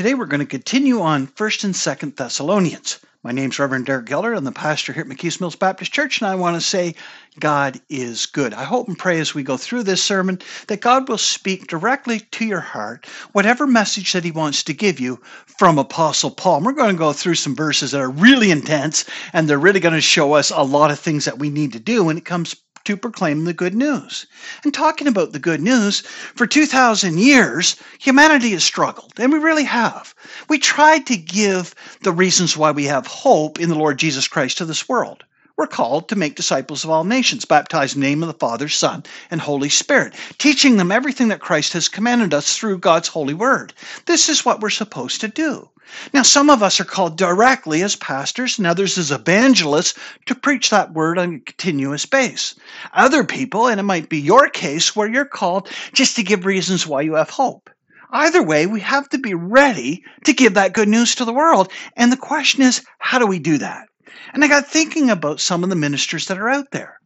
Today we're going to continue on 1st and 2nd Thessalonians. My name's Reverend Derek Geller. I'm the pastor here at McKees Mills Baptist Church, and I want to say God is good. I hope and pray as we go through this sermon that God will speak directly to your heart, whatever message that He wants to give you from Apostle Paul. We're going to go through some verses that are really intense, and they're really going to show us a lot of things that we need to do when it comes to proclaim the good news. And talking about the good news, for 2,000 years, humanity has struggled, and we really have. We tried to give the reasons why we have hope in the Lord Jesus Christ to this world. We're called to make disciples of all nations, baptized in the name of the Father, Son, and Holy Spirit, teaching them everything that Christ has commanded us through God's holy word. This is what we're supposed to do. Now, some of us are called directly as pastors, and others as evangelists to preach that word on a continuous basis. Other people, and it might be your case, where you're called just to give reasons why you have hope. Either way, we have to be ready to give that good news to the world. And the question is, how do we do that? And I got thinking about some of the ministers that are out there.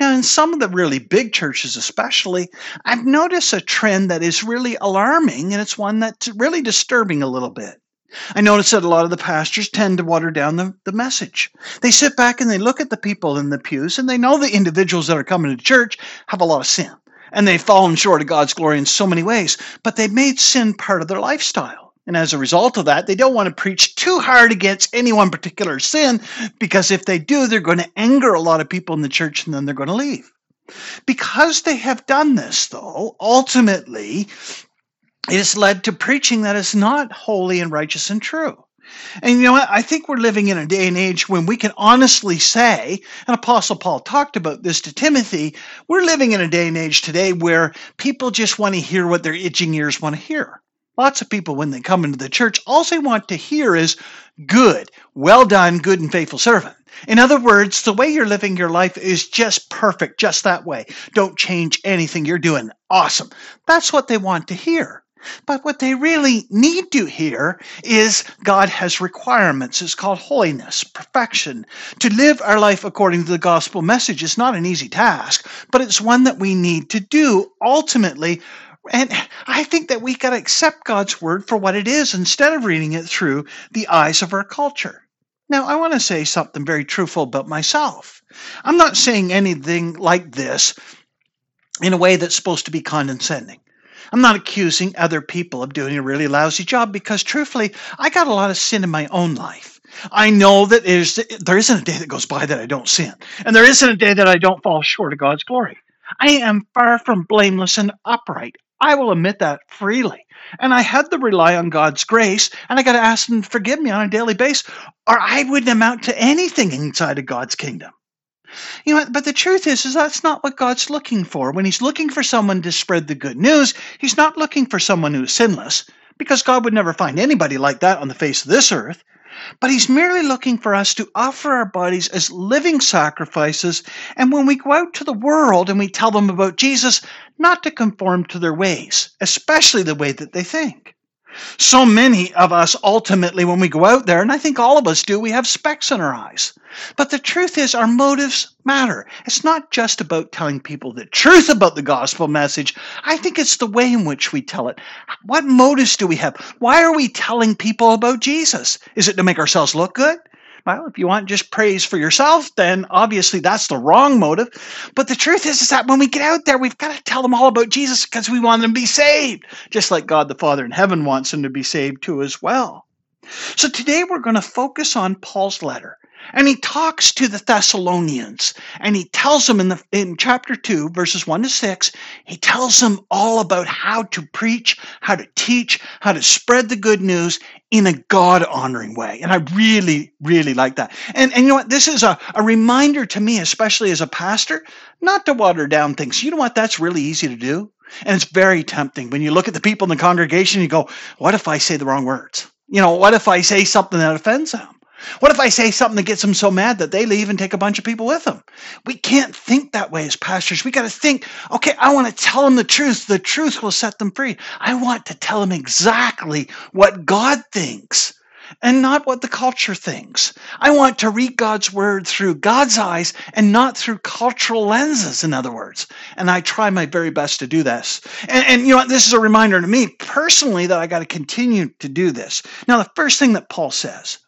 Now, in some of the really big churches, especially, I've noticed a trend that is really alarming, and it's one that's really disturbing a little bit. I notice that a lot of the pastors tend to water down the, the message. They sit back and they look at the people in the pews and they know the individuals that are coming to church have a lot of sin and they've fallen short of God's glory in so many ways, but they've made sin part of their lifestyle. And as a result of that, they don't want to preach too hard against any one particular sin because if they do, they're going to anger a lot of people in the church and then they're going to leave. Because they have done this, though, ultimately, it has led to preaching that is not holy and righteous and true. And you know what? I think we're living in a day and age when we can honestly say, and Apostle Paul talked about this to Timothy, we're living in a day and age today where people just want to hear what their itching ears want to hear. Lots of people, when they come into the church, all they want to hear is good, well done, good and faithful servant. In other words, the way you're living your life is just perfect, just that way. Don't change anything you're doing. Awesome. That's what they want to hear. But what they really need to hear is God has requirements. It's called holiness, perfection. To live our life according to the gospel message is not an easy task, but it's one that we need to do ultimately. And I think that we got to accept God's word for what it is instead of reading it through the eyes of our culture. Now, I want to say something very truthful about myself. I'm not saying anything like this in a way that's supposed to be condescending. I'm not accusing other people of doing a really lousy job because, truthfully, I got a lot of sin in my own life. I know that there isn't a day that goes by that I don't sin, and there isn't a day that I don't fall short of God's glory. I am far from blameless and upright. I will admit that freely. And I had to rely on God's grace, and I got to ask Him to forgive me on a daily basis, or I wouldn't amount to anything inside of God's kingdom. You know, but the truth is, is that's not what God's looking for. When He's looking for someone to spread the good news, He's not looking for someone who's sinless, because God would never find anybody like that on the face of this earth. But He's merely looking for us to offer our bodies as living sacrifices, and when we go out to the world and we tell them about Jesus, not to conform to their ways, especially the way that they think. So many of us ultimately, when we go out there, and I think all of us do, we have specks in our eyes. But the truth is, our motives matter. It's not just about telling people the truth about the gospel message. I think it's the way in which we tell it. What motives do we have? Why are we telling people about Jesus? Is it to make ourselves look good? Well, if you want just praise for yourself, then obviously that's the wrong motive. But the truth is, is that when we get out there, we've got to tell them all about Jesus because we want them to be saved, just like God the Father in heaven wants them to be saved too as well. So today we're going to focus on Paul's letter. And he talks to the Thessalonians and he tells them in the in chapter 2 verses 1 to 6, he tells them all about how to preach, how to teach, how to spread the good news in a God honoring way. And I really, really like that. And, and you know what? This is a, a reminder to me, especially as a pastor, not to water down things. You know what? That's really easy to do. And it's very tempting when you look at the people in the congregation, you go, what if I say the wrong words? You know, what if I say something that offends them? What if I say something that gets them so mad that they leave and take a bunch of people with them? We can't think that way as pastors. We got to think, okay, I want to tell them the truth. The truth will set them free. I want to tell them exactly what God thinks. and not what the culture thinks. I want to read God's word through God's eyes and not through cultural lenses, in other words. And I try my very best to do this. And, and you know? This is a reminder to me personally that I got to continue to do this. Now, the first thing that Paul says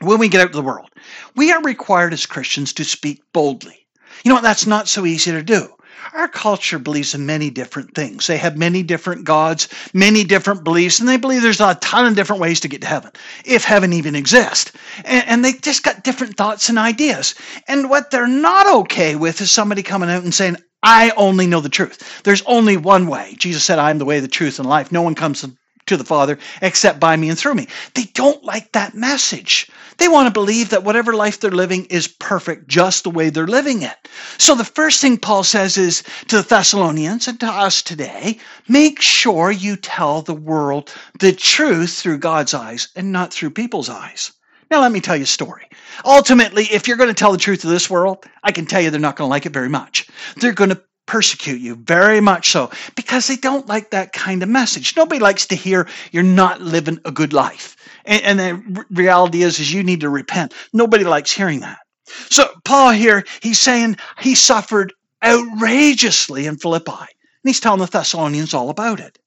when we get out to the world, we are required as Christians to speak boldly. You know what? That's not so easy to do. Our culture believes in many different things. They have many different gods, many different beliefs, and they believe there's a ton of different ways to get to heaven, if heaven even exists. And, and they just got different thoughts and ideas. And what they're not okay with is somebody coming out and saying, I only know the truth. There's only one way. Jesus said, I am the way, the truth, and life. No one comes to the Father except by me and through me. They don't like that message. They want to believe that whatever life they're living is perfect just the way they're living it. So the first thing Paul says is to the Thessalonians and to us today make sure you tell the world the truth through God's eyes and not through people's eyes. Now, let me tell you a story. Ultimately, if you're going to tell the truth to this world, I can tell you they're not going to like it very much. They're going to persecute you very much so because they don't like that kind of message. Nobody likes to hear you're not living a good life. And, and the reality is, is you need to repent. Nobody likes hearing that. So Paul here, he's saying he suffered outrageously in Philippi. And he's telling the Thessalonians all about it.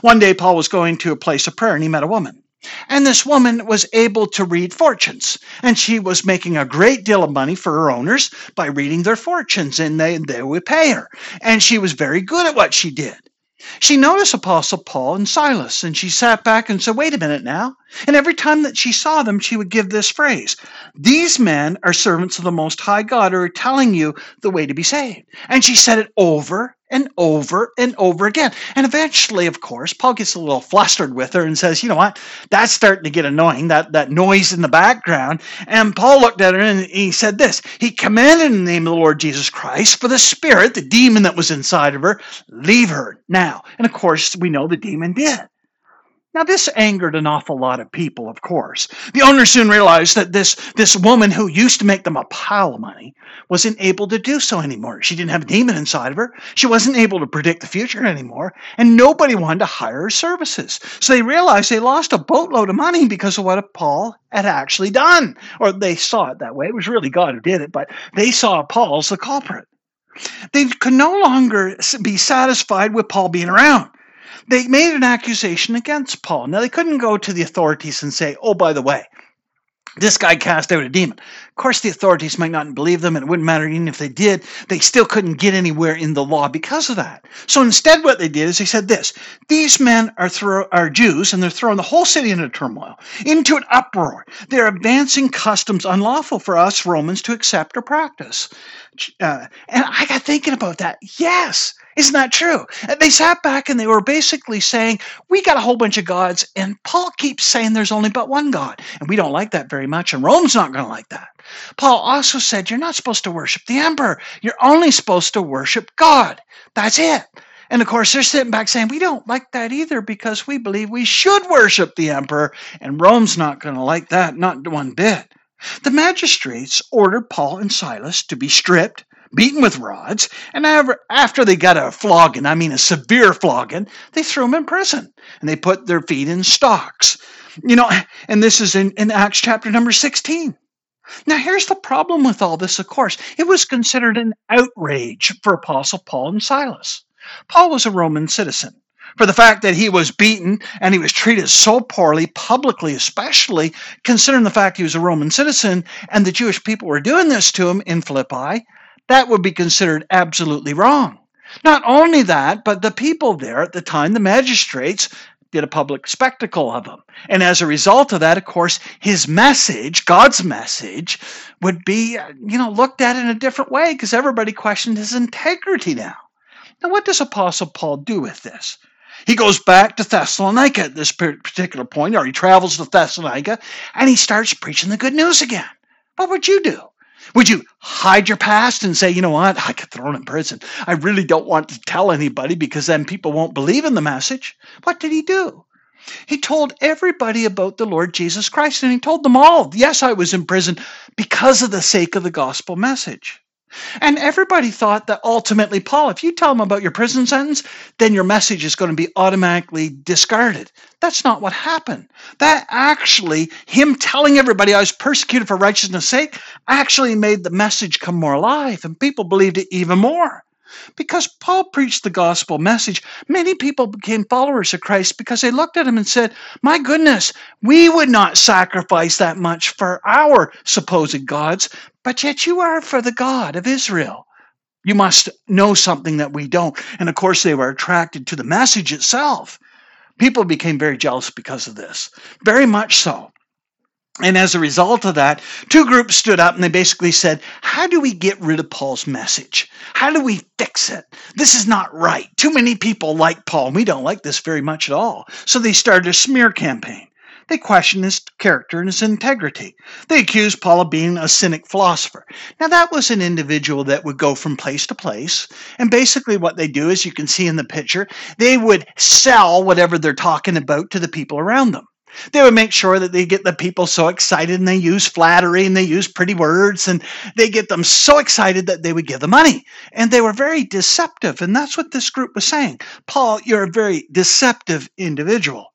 One day Paul was going to a place of prayer and he met a woman. And this woman was able to read fortunes, and she was making a great deal of money for her owners by reading their fortunes, and they, they would pay her. And she was very good at what she did. She noticed Apostle Paul and Silas, and she sat back and said, Wait a minute now. And every time that she saw them, she would give this phrase These men are servants of the Most High God who are telling you the way to be saved. And she said it over and over and over again. And eventually, of course, Paul gets a little flustered with her and says, You know what? That's starting to get annoying, that, that noise in the background. And Paul looked at her and he said this He commanded in the name of the Lord Jesus Christ for the spirit, the demon that was inside of her, leave her now. And of course, we know the demon did. Now, this angered an awful lot of people, of course. The owner soon realized that this, this woman who used to make them a pile of money wasn't able to do so anymore. She didn't have a demon inside of her. She wasn't able to predict the future anymore, and nobody wanted to hire her services. So they realized they lost a boatload of money because of what Paul had actually done. Or they saw it that way. It was really God who did it, but they saw Paul as the culprit. They could no longer be satisfied with Paul being around they made an accusation against Paul. Now, they couldn't go to the authorities and say, oh, by the way, this guy cast out a demon. Of course, the authorities might not believe them, and it wouldn't matter even if they did. They still couldn't get anywhere in the law because of that. So instead, what they did is they said this These men are, throw, are Jews, and they're throwing the whole city into turmoil, into an uproar. They're advancing customs unlawful for us Romans to accept or practice. Uh, and I got thinking about that. Yes, isn't that true? They sat back and they were basically saying, We got a whole bunch of gods, and Paul keeps saying there's only but one God. And we don't like that very much, and Rome's not going to like that. Paul also said, You're not supposed to worship the emperor. You're only supposed to worship God. That's it. And of course, they're sitting back saying, We don't like that either because we believe we should worship the emperor, and Rome's not going to like that, not one bit. The magistrates ordered Paul and Silas to be stripped, beaten with rods, and after they got a flogging, I mean a severe flogging, they threw them in prison and they put their feet in stocks. You know, and this is in, in Acts chapter number 16. Now, here's the problem with all this, of course. It was considered an outrage for Apostle Paul and Silas. Paul was a Roman citizen. For the fact that he was beaten and he was treated so poorly, publicly especially, considering the fact he was a Roman citizen and the Jewish people were doing this to him in Philippi, that would be considered absolutely wrong. Not only that, but the people there at the time, the magistrates, did a public spectacle of him. And as a result of that, of course, his message, God's message, would be, uh, you know, looked at in a different way because everybody questioned his integrity now. Now, what does Apostle Paul do with this? He goes back to Thessalonica at this particular point, or he travels to Thessalonica, and he starts preaching the good news again. What would you do? Would you hide your past and say, you know what, I get thrown in prison. I really don't want to tell anybody because then people won't believe in the message? What did he do? He told everybody about the Lord Jesus Christ, and he told them all, yes, I was in prison because of the sake of the gospel message. And everybody thought that ultimately, Paul, if you tell them about your prison sentence, then your message is going to be automatically discarded. That's not what happened. That actually, him telling everybody I was persecuted for righteousness' sake, actually made the message come more alive, and people believed it even more. Because Paul preached the gospel message, many people became followers of Christ because they looked at him and said, My goodness, we would not sacrifice that much for our supposed gods, but yet you are for the God of Israel. You must know something that we don't. And of course, they were attracted to the message itself. People became very jealous because of this, very much so. And as a result of that, two groups stood up and they basically said, How do we get rid of Paul's message? How do we fix it? This is not right. Too many people like Paul. We don't like this very much at all. So they started a smear campaign. They questioned his character and his integrity. They accused Paul of being a cynic philosopher. Now, that was an individual that would go from place to place. And basically, what they do, as you can see in the picture, they would sell whatever they're talking about to the people around them. They would make sure that they get the people so excited and they use flattery and they use pretty words and they get them so excited that they would give the money. And they were very deceptive. And that's what this group was saying. Paul, you're a very deceptive individual.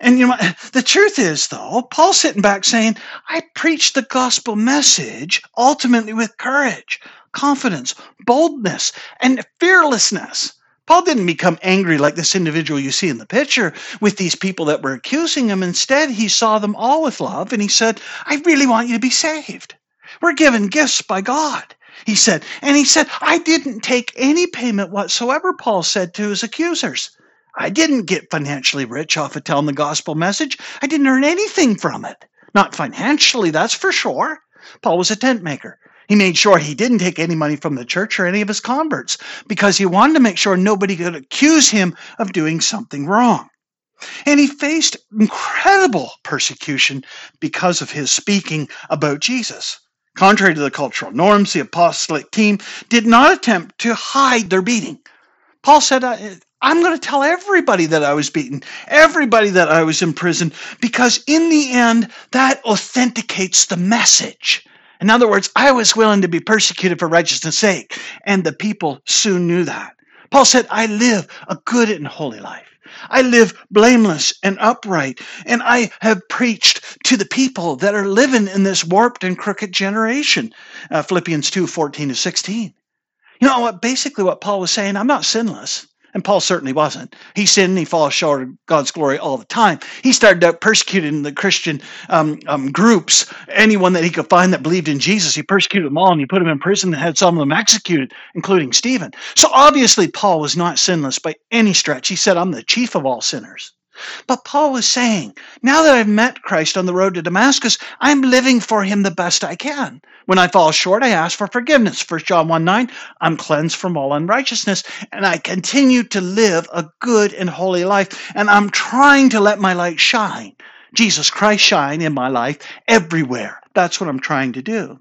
And you know the truth is though, Paul's sitting back saying, I preach the gospel message ultimately with courage, confidence, boldness, and fearlessness. Paul didn't become angry like this individual you see in the picture with these people that were accusing him. Instead, he saw them all with love and he said, I really want you to be saved. We're given gifts by God. He said, and he said, I didn't take any payment whatsoever, Paul said to his accusers. I didn't get financially rich off of telling the gospel message. I didn't earn anything from it. Not financially, that's for sure. Paul was a tent maker. He made sure he didn't take any money from the church or any of his converts because he wanted to make sure nobody could accuse him of doing something wrong. And he faced incredible persecution because of his speaking about Jesus. Contrary to the cultural norms, the apostolic team did not attempt to hide their beating. Paul said, I'm going to tell everybody that I was beaten, everybody that I was in prison, because in the end, that authenticates the message. In other words, I was willing to be persecuted for righteousness' sake, and the people soon knew that. Paul said, I live a good and holy life. I live blameless and upright, and I have preached to the people that are living in this warped and crooked generation. Uh, Philippians 2 14 to 16. You know what? Basically, what Paul was saying, I'm not sinless. And Paul certainly wasn't. He sinned he falls short of God's glory all the time. He started out persecuting the Christian um, um, groups, anyone that he could find that believed in Jesus. He persecuted them all and he put them in prison and had some of them executed, including Stephen. So obviously, Paul was not sinless by any stretch. He said, I'm the chief of all sinners. But Paul was saying, now that I've met Christ on the road to Damascus, I'm living for him the best I can. When I fall short, I ask for forgiveness. 1 John 1 9, I'm cleansed from all unrighteousness, and I continue to live a good and holy life, and I'm trying to let my light shine. Jesus Christ shine in my life everywhere. That's what I'm trying to do.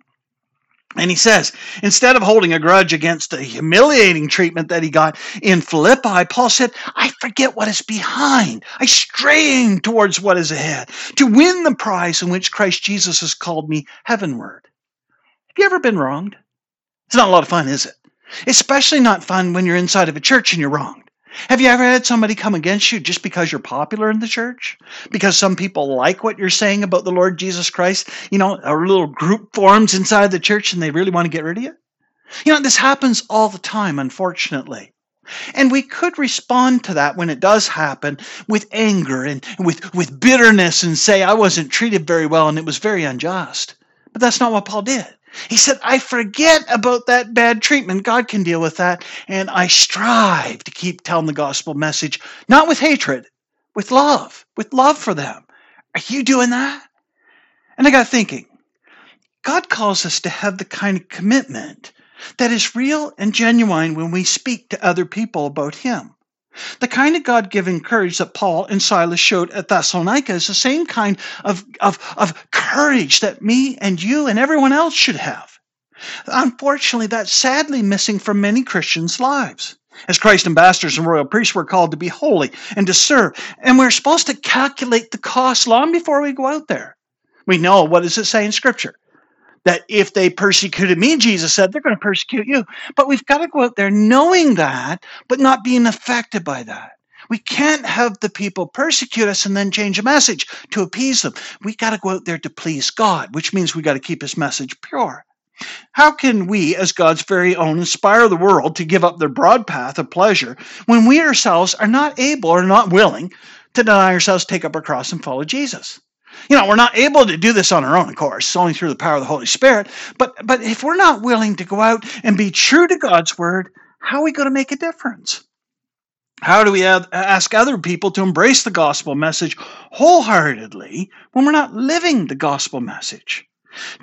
And he says, instead of holding a grudge against the humiliating treatment that he got in Philippi, Paul said, I forget what is behind. I strain towards what is ahead to win the prize in which Christ Jesus has called me heavenward. Have you ever been wronged? It's not a lot of fun, is it? Especially not fun when you're inside of a church and you're wronged. Have you ever had somebody come against you just because you're popular in the church? Because some people like what you're saying about the Lord Jesus Christ? You know, a little group forms inside the church and they really want to get rid of you? You know, this happens all the time, unfortunately. And we could respond to that when it does happen with anger and with, with bitterness and say, I wasn't treated very well and it was very unjust. But that's not what Paul did. He said, I forget about that bad treatment. God can deal with that. And I strive to keep telling the gospel message, not with hatred, with love, with love for them. Are you doing that? And I got thinking, God calls us to have the kind of commitment that is real and genuine when we speak to other people about Him. The kind of God given courage that Paul and Silas showed at Thessalonica is the same kind of, of, of courage that me and you and everyone else should have. Unfortunately, that's sadly missing from many Christians' lives. As Christ ambassadors and royal priests, we're called to be holy and to serve, and we're supposed to calculate the cost long before we go out there. We know what does it say in Scripture? That if they persecuted me, Jesus said, they're going to persecute you. But we've got to go out there knowing that, but not being affected by that. We can't have the people persecute us and then change a message to appease them. We got to go out there to please God, which means we got to keep his message pure. How can we, as God's very own, inspire the world to give up their broad path of pleasure when we ourselves are not able or not willing to deny ourselves, take up our cross, and follow Jesus? You know, we're not able to do this on our own, of course, only through the power of the Holy Spirit. But but if we're not willing to go out and be true to God's word, how are we going to make a difference? How do we ask other people to embrace the gospel message wholeheartedly when we're not living the gospel message?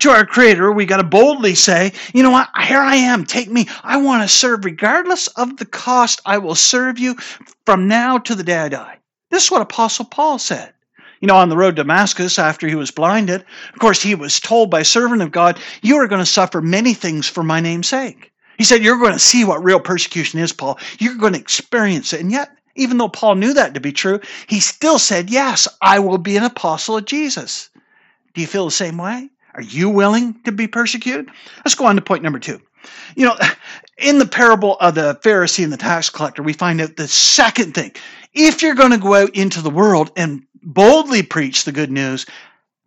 To our Creator, we got to boldly say, you know what, here I am, take me. I want to serve regardless of the cost. I will serve you from now to the day I die. This is what Apostle Paul said. You know, on the road to Damascus, after he was blinded, of course, he was told by servant of God, You are going to suffer many things for my name's sake. He said, You're going to see what real persecution is, Paul. You're going to experience it. And yet, even though Paul knew that to be true, he still said, Yes, I will be an apostle of Jesus. Do you feel the same way? Are you willing to be persecuted? Let's go on to point number two. You know, in the parable of the Pharisee and the tax collector, we find out the second thing. If you're going to go out into the world and boldly preach the good news,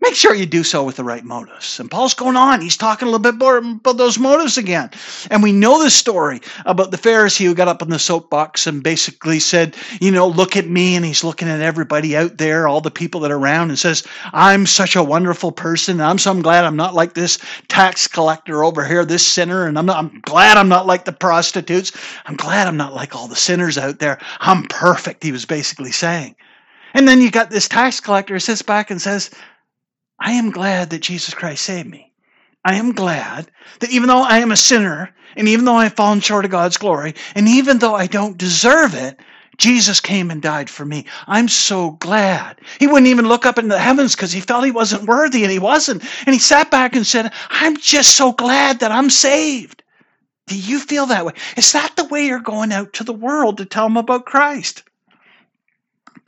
make sure you do so with the right motives. And Paul's going on. He's talking a little bit more about those motives again. And we know this story about the Pharisee who got up in the soapbox and basically said, you know, look at me. And he's looking at everybody out there, all the people that are around, and says, I'm such a wonderful person. I'm so glad I'm not like this tax collector over here, this sinner. And I'm not, I'm glad I'm not like the prostitutes. I'm glad I'm not like all the sinners out there. I'm perfect, he was basically saying. And then you got this tax collector who sits back and says, I am glad that Jesus Christ saved me. I am glad that even though I am a sinner, and even though I've fallen short of God's glory, and even though I don't deserve it, Jesus came and died for me. I'm so glad. He wouldn't even look up into the heavens because he felt he wasn't worthy, and he wasn't. And he sat back and said, I'm just so glad that I'm saved. Do you feel that way? Is that the way you're going out to the world to tell them about Christ?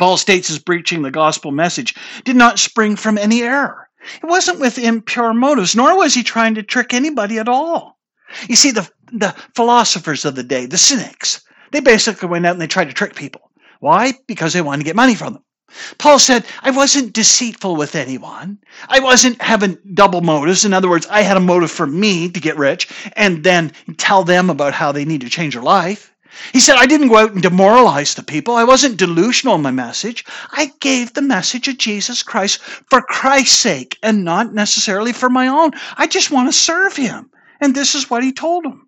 Paul states his preaching the gospel message did not spring from any error. It wasn't with impure motives, nor was he trying to trick anybody at all. You see, the, the philosophers of the day, the cynics, they basically went out and they tried to trick people. Why? Because they wanted to get money from them. Paul said, I wasn't deceitful with anyone. I wasn't having double motives. In other words, I had a motive for me to get rich and then tell them about how they need to change their life. He said, I didn't go out and demoralize the people. I wasn't delusional in my message. I gave the message of Jesus Christ for Christ's sake and not necessarily for my own. I just want to serve him. And this is what he told them.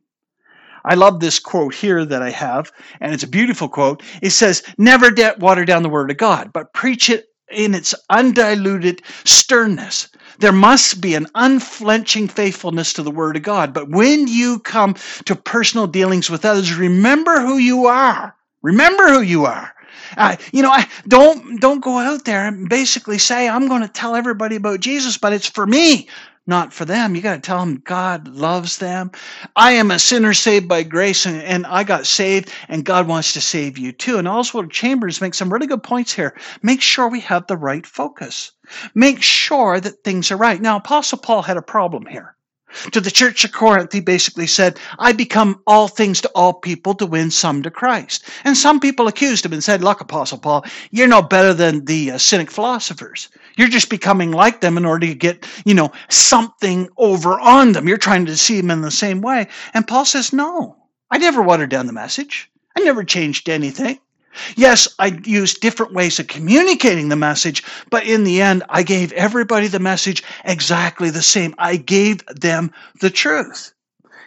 I love this quote here that I have, and it's a beautiful quote. It says, Never water down the word of God, but preach it in its undiluted sternness. There must be an unflinching faithfulness to the Word of God. But when you come to personal dealings with others, remember who you are. Remember who you are. Uh, you know, I, don't don't go out there and basically say I'm going to tell everybody about Jesus, but it's for me not for them. You got to tell them God loves them. I am a sinner saved by grace, and, and I got saved, and God wants to save you too. And Oswald Chambers makes some really good points here. Make sure we have the right focus. Make sure that things are right. Now, Apostle Paul had a problem here. To the church of Corinth, he basically said, I become all things to all people to win some to Christ. And some people accused him and said, Look, Apostle Paul, you're no better than the uh, cynic philosophers. You're just becoming like them in order to get, you know, something over on them. You're trying to see them in the same way. And Paul says, No, I never watered down the message. I never changed anything. Yes, I used different ways of communicating the message, but in the end, I gave everybody the message exactly the same. I gave them the truth.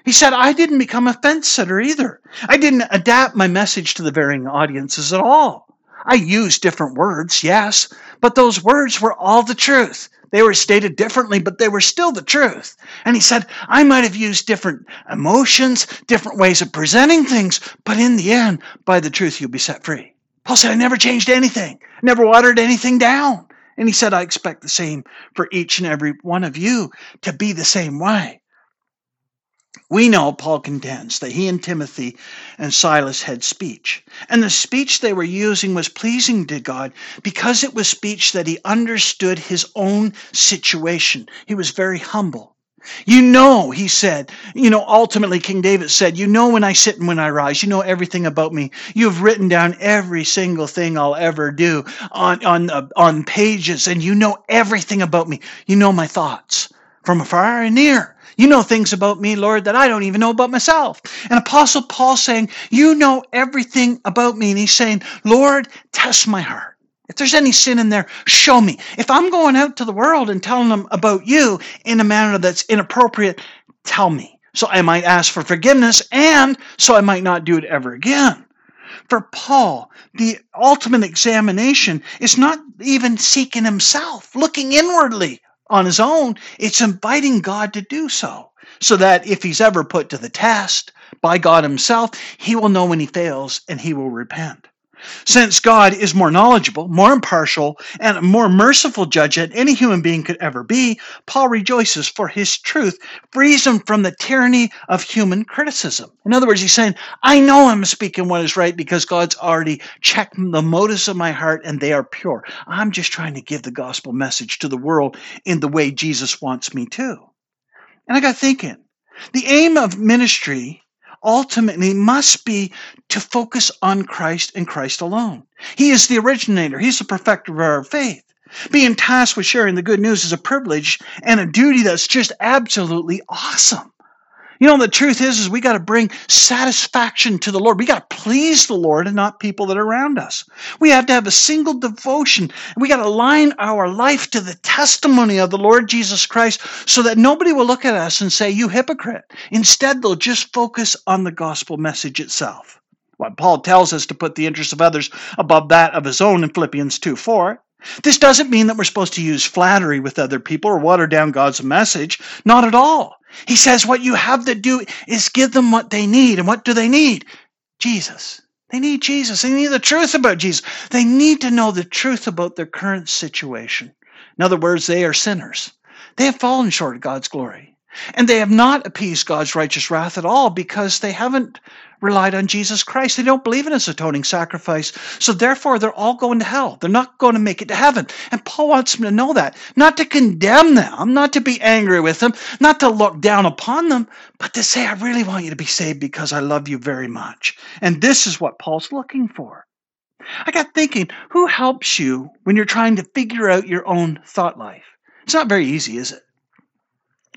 He said, I didn't become a fence sitter either. I didn't adapt my message to the varying audiences at all. I used different words, yes, but those words were all the truth. They were stated differently, but they were still the truth. And he said, I might have used different emotions, different ways of presenting things, but in the end, by the truth, you'll be set free. Paul said, I never changed anything, never watered anything down. And he said, I expect the same for each and every one of you to be the same way. We know, Paul contends, that he and Timothy and Silas had speech. And the speech they were using was pleasing to God because it was speech that he understood his own situation. He was very humble. You know, he said, you know, ultimately King David said, you know when I sit and when I rise, you know everything about me. You have written down every single thing I'll ever do on on uh, on pages and you know everything about me. You know my thoughts from afar and near. You know things about me, Lord, that I don't even know about myself. And Apostle Paul saying, you know everything about me and he's saying, Lord, test my heart. If there's any sin in there, show me. If I'm going out to the world and telling them about you in a manner that's inappropriate, tell me. So I might ask for forgiveness and so I might not do it ever again. For Paul, the ultimate examination is not even seeking himself, looking inwardly on his own. It's inviting God to do so. So that if he's ever put to the test by God himself, he will know when he fails and he will repent. Since God is more knowledgeable, more impartial, and a more merciful judge than any human being could ever be, Paul rejoices for his truth frees him from the tyranny of human criticism. In other words, he's saying, I know I'm speaking what is right because God's already checked the motives of my heart and they are pure. I'm just trying to give the gospel message to the world in the way Jesus wants me to. And I got thinking, the aim of ministry ultimately must be to focus on Christ and Christ alone. He is the originator, He's the perfecter of our faith. Being tasked with sharing the good news is a privilege and a duty that's just absolutely awesome. You know, the truth is, is we got to bring satisfaction to the Lord. We got to please the Lord and not people that are around us. We have to have a single devotion. We got to align our life to the testimony of the Lord Jesus Christ so that nobody will look at us and say, you hypocrite. Instead, they'll just focus on the gospel message itself. What Paul tells us to put the interests of others above that of his own in Philippians 2 4. This doesn't mean that we're supposed to use flattery with other people or water down God's message. Not at all. He says what you have to do is give them what they need. And what do they need? Jesus. They need Jesus. They need the truth about Jesus. They need to know the truth about their current situation. In other words, they are sinners. They have fallen short of God's glory. And they have not appeased God's righteous wrath at all because they haven't relied on Jesus Christ. They don't believe in his atoning sacrifice. So therefore, they're all going to hell. They're not going to make it to heaven. And Paul wants them to know that. Not to condemn them, not to be angry with them, not to look down upon them, but to say, I really want you to be saved because I love you very much. And this is what Paul's looking for. I got thinking, who helps you when you're trying to figure out your own thought life? It's not very easy, is it?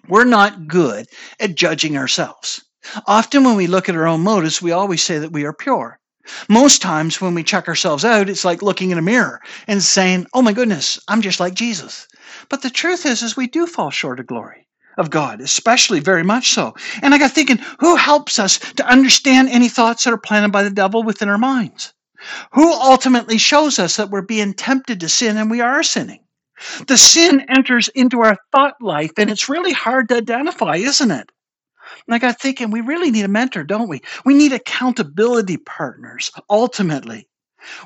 We're not good at judging ourselves. Often, when we look at our own motives, we always say that we are pure. Most times, when we check ourselves out, it's like looking in a mirror and saying, Oh my goodness, I'm just like Jesus. But the truth is, is we do fall short of glory of God, especially very much so. And I got thinking, who helps us to understand any thoughts that are planted by the devil within our minds? Who ultimately shows us that we're being tempted to sin and we are sinning? The sin enters into our thought life, and it's really hard to identify, isn't it? And I got thinking, we really need a mentor, don't we? We need accountability partners, ultimately.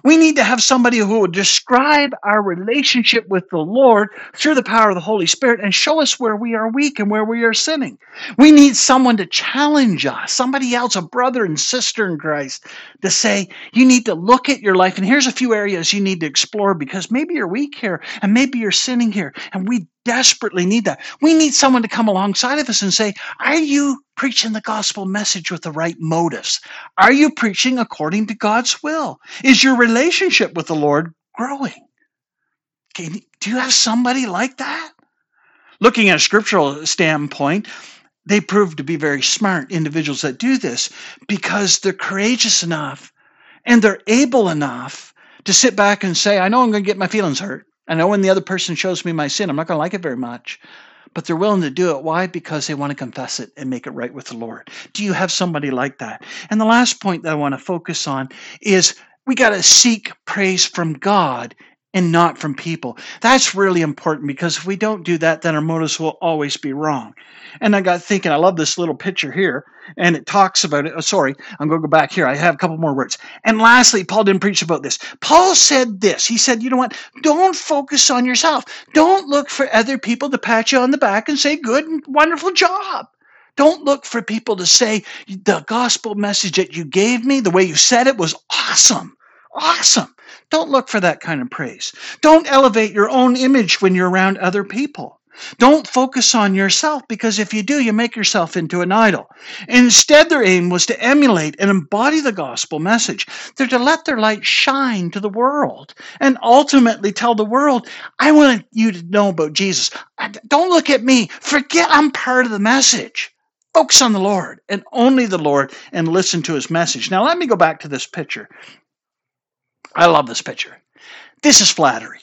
We need to have somebody who will describe our relationship with the Lord through the power of the Holy Spirit and show us where we are weak and where we are sinning. We need someone to challenge us, somebody else, a brother and sister in Christ, to say, you need to look at your life. And here's a few areas you need to explore because maybe you're weak here and maybe you're sinning here. And we desperately need that. We need someone to come alongside of us and say, Are you preaching the gospel message with the right motives? Are you preaching according to God's will? Is your relationship with the Lord growing? Can, do you have somebody like that? Looking at a scriptural standpoint, they prove to be very smart individuals that do this because they're courageous enough and they're able enough to sit back and say, I know I'm going to get my feelings hurt. I know when the other person shows me my sin, I'm not going to like it very much, but they're willing to do it. Why? Because they want to confess it and make it right with the Lord. Do you have somebody like that? And the last point that I want to focus on is we got to seek praise from God and not from people. That's really important because if we don't do that, then our motives will always be wrong. And I got thinking, I love this little picture here, and it talks about it. Oh, sorry, I'm going to go back here. I have a couple more words. And lastly, Paul didn't preach about this. Paul said this. He said, you know what? Don't focus on yourself. Don't look for other people to pat you on the back and say, good and wonderful job. Don't look for people to say, the gospel message that you gave me, the way you said it was awesome. Awesome. Don't look for that kind of praise. Don't elevate your own image when you're around other people. Don't focus on yourself because if you do, you make yourself into an idol. Instead, their aim was to emulate and embody the gospel message. They're to let their light shine to the world and ultimately tell the world, I want you to know about Jesus. Don't look at me. Forget I'm part of the message. Focus on the Lord and only the Lord and listen to his message. Now, let me go back to this picture. I love this picture. This is flattery.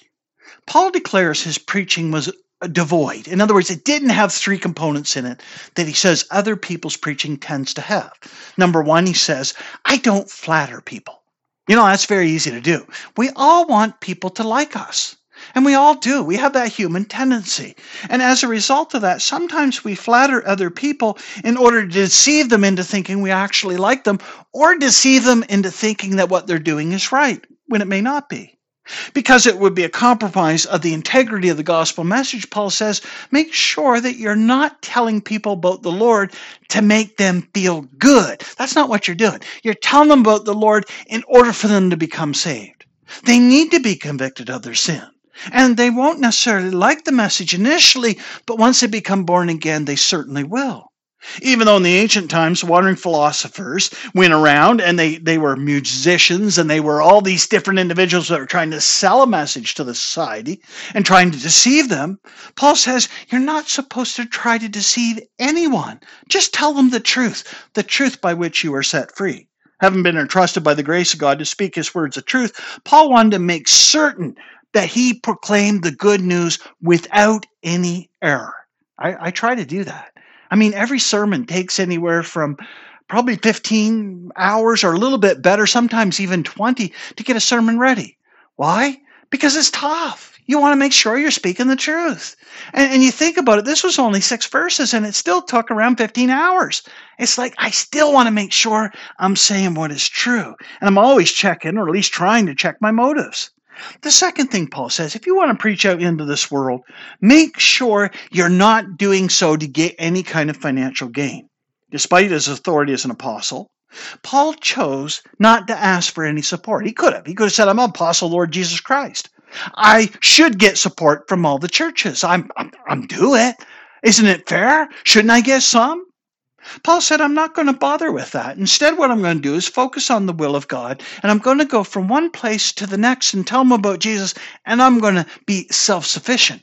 Paul declares his preaching was devoid. In other words, it didn't have three components in it that he says other people's preaching tends to have. Number one, he says, I don't flatter people. You know, that's very easy to do. We all want people to like us. And we all do. We have that human tendency. And as a result of that, sometimes we flatter other people in order to deceive them into thinking we actually like them or deceive them into thinking that what they're doing is right when it may not be. Because it would be a compromise of the integrity of the gospel message, Paul says, make sure that you're not telling people about the Lord to make them feel good. That's not what you're doing. You're telling them about the Lord in order for them to become saved. They need to be convicted of their sin. And they won't necessarily like the message initially, but once they become born again, they certainly will. Even though in the ancient times, wandering philosophers went around and they, they were musicians and they were all these different individuals that were trying to sell a message to the society and trying to deceive them, Paul says you're not supposed to try to deceive anyone. Just tell them the truth, the truth by which you are set free. Having been entrusted by the grace of God to speak his words of truth, Paul wanted to make certain that he proclaimed the good news without any error. I, I try to do that. I mean, every sermon takes anywhere from probably 15 hours or a little bit better, sometimes even 20 to get a sermon ready. Why? Because it's tough. You want to make sure you're speaking the truth. And, and, you think about it, this was only six verses and it still took around 15 hours. It's like, I still want to make sure I'm saying what is true. And I'm always checking, or at least trying to check my motives. The second thing Paul says, if you want to preach out into this world, make sure you're not doing so to get any kind of financial gain. Despite his authority as an apostle, Paul chose not to ask for any support. He could have. He could have said, I'm an apostle, Lord Jesus Christ. I should get support from all the churches. I'm, I'm, I'm due it. Isn't it fair? Shouldn't I get some? Paul said, I'm not going to bother with that. Instead, what I'm going to do is focus on the will of God, and I'm going to go from one place to the next and tell them about Jesus, and I'm going to be self sufficient.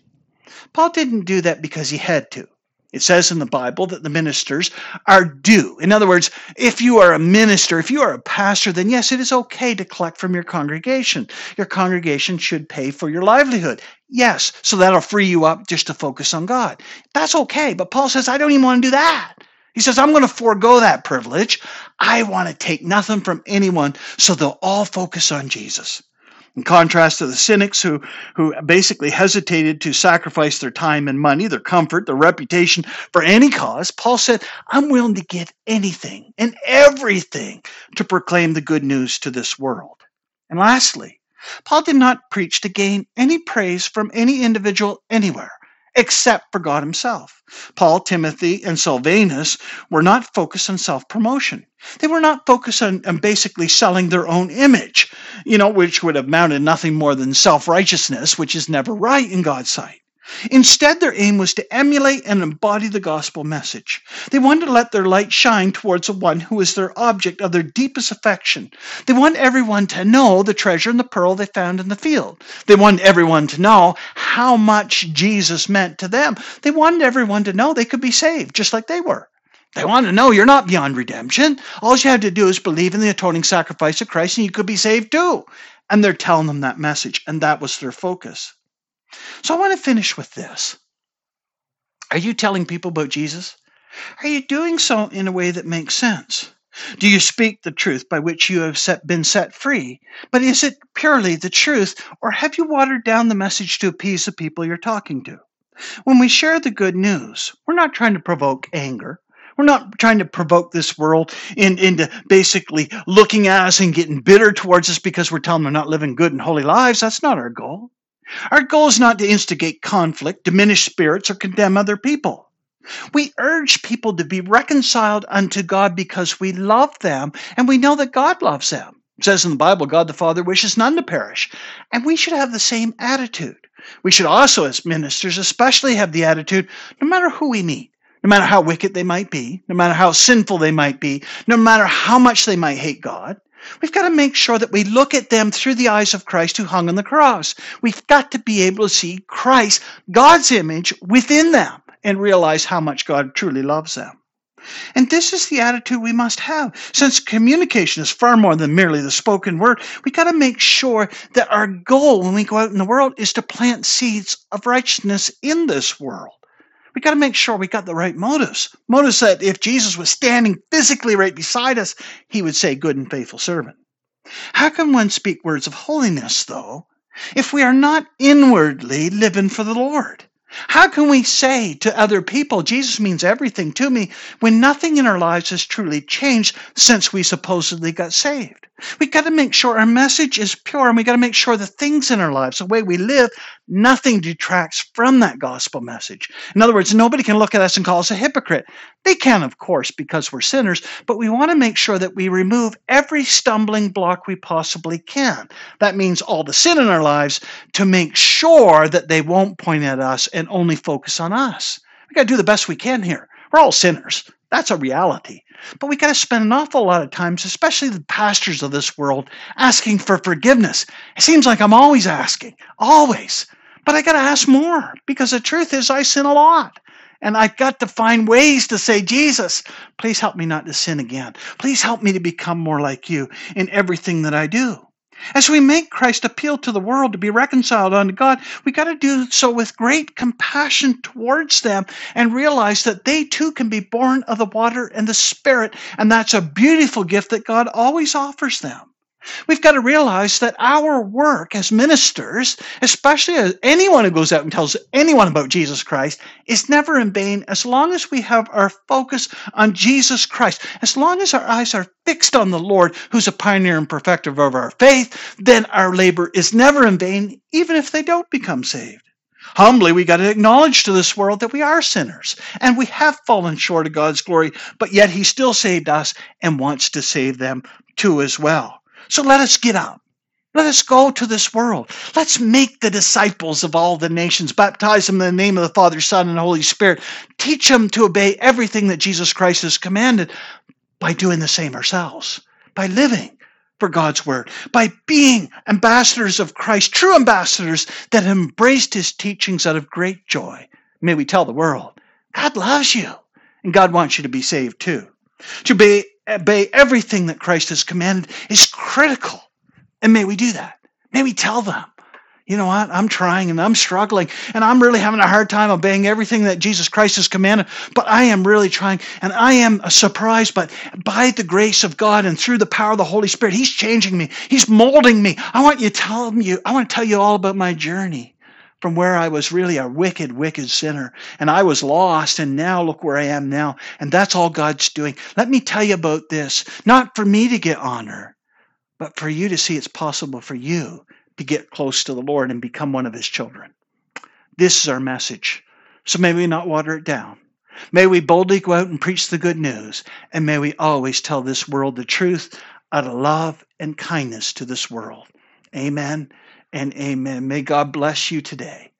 Paul didn't do that because he had to. It says in the Bible that the ministers are due. In other words, if you are a minister, if you are a pastor, then yes, it is okay to collect from your congregation. Your congregation should pay for your livelihood. Yes, so that'll free you up just to focus on God. That's okay. But Paul says, I don't even want to do that. He says, I'm going to forego that privilege. I want to take nothing from anyone, so they'll all focus on Jesus. In contrast to the cynics who, who basically hesitated to sacrifice their time and money, their comfort, their reputation for any cause, Paul said, I'm willing to give anything and everything to proclaim the good news to this world. And lastly, Paul did not preach to gain any praise from any individual anywhere except for God Himself. Paul, Timothy, and Silvanus were not focused on self promotion. They were not focused on, on, basically selling their own image, you know, which would have amounted nothing more than self righteousness, which is never right in God's sight. Instead, their aim was to emulate and embody the gospel message. They wanted to let their light shine towards the one who is their object of their deepest affection. They want everyone to know the treasure and the pearl they found in the field. They wanted everyone to know how much Jesus meant to them. They wanted everyone to know they could be saved, just like they were. They wanted to know you're not beyond redemption. All you have to do is believe in the atoning sacrifice of Christ and you could be saved too. And they're telling them that message, and that was their focus. So I want to finish with this. Are you telling people about Jesus? Are you doing so in a way that makes sense? Do you speak the truth by which you have set, been set free? But is it purely the truth, or have you watered down the message to appease the people you're talking to? When we share the good news, we're not trying to provoke anger. We're not trying to provoke this world in, into basically looking at us and getting bitter towards us because we're telling them they're not living good and holy lives. That's not our goal. Our goal is not to instigate conflict, diminish spirits, or condemn other people. We urge people to be reconciled unto God because we love them and we know that God loves them. It says in the Bible, God the Father wishes none to perish. And we should have the same attitude. We should also, as ministers, especially have the attitude no matter who we meet, no matter how wicked they might be, no matter how sinful they might be, no matter how much they might hate God, we've got to make sure that we look at them through the eyes of Christ who hung on the cross. We've got to be able to see Christ, God's image, within them and realize how much God truly loves them. And this is the attitude we must have. Since communication is far more than merely the spoken word, We've got to make sure that our goal when we go out in the world is to plant seeds of righteousness in this world. We got to make sure we got the right motives. Motives that if Jesus was standing physically right beside us, he would say, Good and faithful servant. How can one speak words of holiness, though, if we are not inwardly living for the Lord? How can we say to other people, Jesus means everything to me, when nothing in our lives has truly changed since we supposedly got saved? We got to make sure our message is pure and we got to make sure the things in our lives, the way we live, nothing detracts from that gospel message. In other words, nobody can look at us and call us a hypocrite. They can, of course, because we're sinners, but we want to make sure that we remove every stumbling block we possibly can. That means all the sin in our lives to make sure that they won't point at us and only focus on us. We got to do the best we can here. We're all sinners. That's a reality. But we got to spend an awful lot of times, especially the pastors of this world, asking for forgiveness. It seems like I'm always asking, always. But I got to ask more because the truth is I sin a lot. And I've got to find ways to say, Jesus, please help me not to sin again. Please help me to become more like you in everything that I do. As we make Christ appeal to the world to be reconciled unto God, we got to do so with great compassion towards them and realize that they too can be born of the water and the Spirit. And that's a beautiful gift that God always offers them. We've got to realize that our work as ministers, especially as anyone who goes out and tells anyone about Jesus Christ, is never in vain as long as we have our focus on Jesus Christ. As long as our eyes are fixed on the Lord, who's a pioneer and perfecter of our faith, then our labor is never in vain, even if they don't become saved. Humbly, we got to acknowledge to this world that we are sinners and we have fallen short of God's glory, but yet He still saved us and wants to save them too as well. So let us get up. Let us go to this world. Let's make the disciples of all the nations, baptize them in the name of the Father, Son, and Holy Spirit. Teach them to obey everything that Jesus Christ has commanded by doing the same ourselves, by living for God's word, by being ambassadors of Christ, true ambassadors that embraced his teachings out of great joy. May we tell the world, God loves you, and God wants you to be saved too. To be obey everything that Christ has commanded is critical. And may we do that. May we tell them, you know what, I'm trying and I'm struggling and I'm really having a hard time obeying everything that Jesus Christ has commanded, but I am really trying and I am surprised, but by the grace of God and through the power of the Holy Spirit, He's changing me. He's molding me. I want you to tell you, I want to tell you all about my journey from where I was really a wicked, wicked sinner. And I was lost, and now look where I am now. And that's all God's doing. Let me tell you about this, not for me to get honor, but for you to see it's possible for you to get close to the Lord and become one of His children. This is our message. So may we not water it down. May we boldly go out and preach the good news, and may we always tell this world the truth out of love and kindness to this world. Amen and amen. May God bless you today.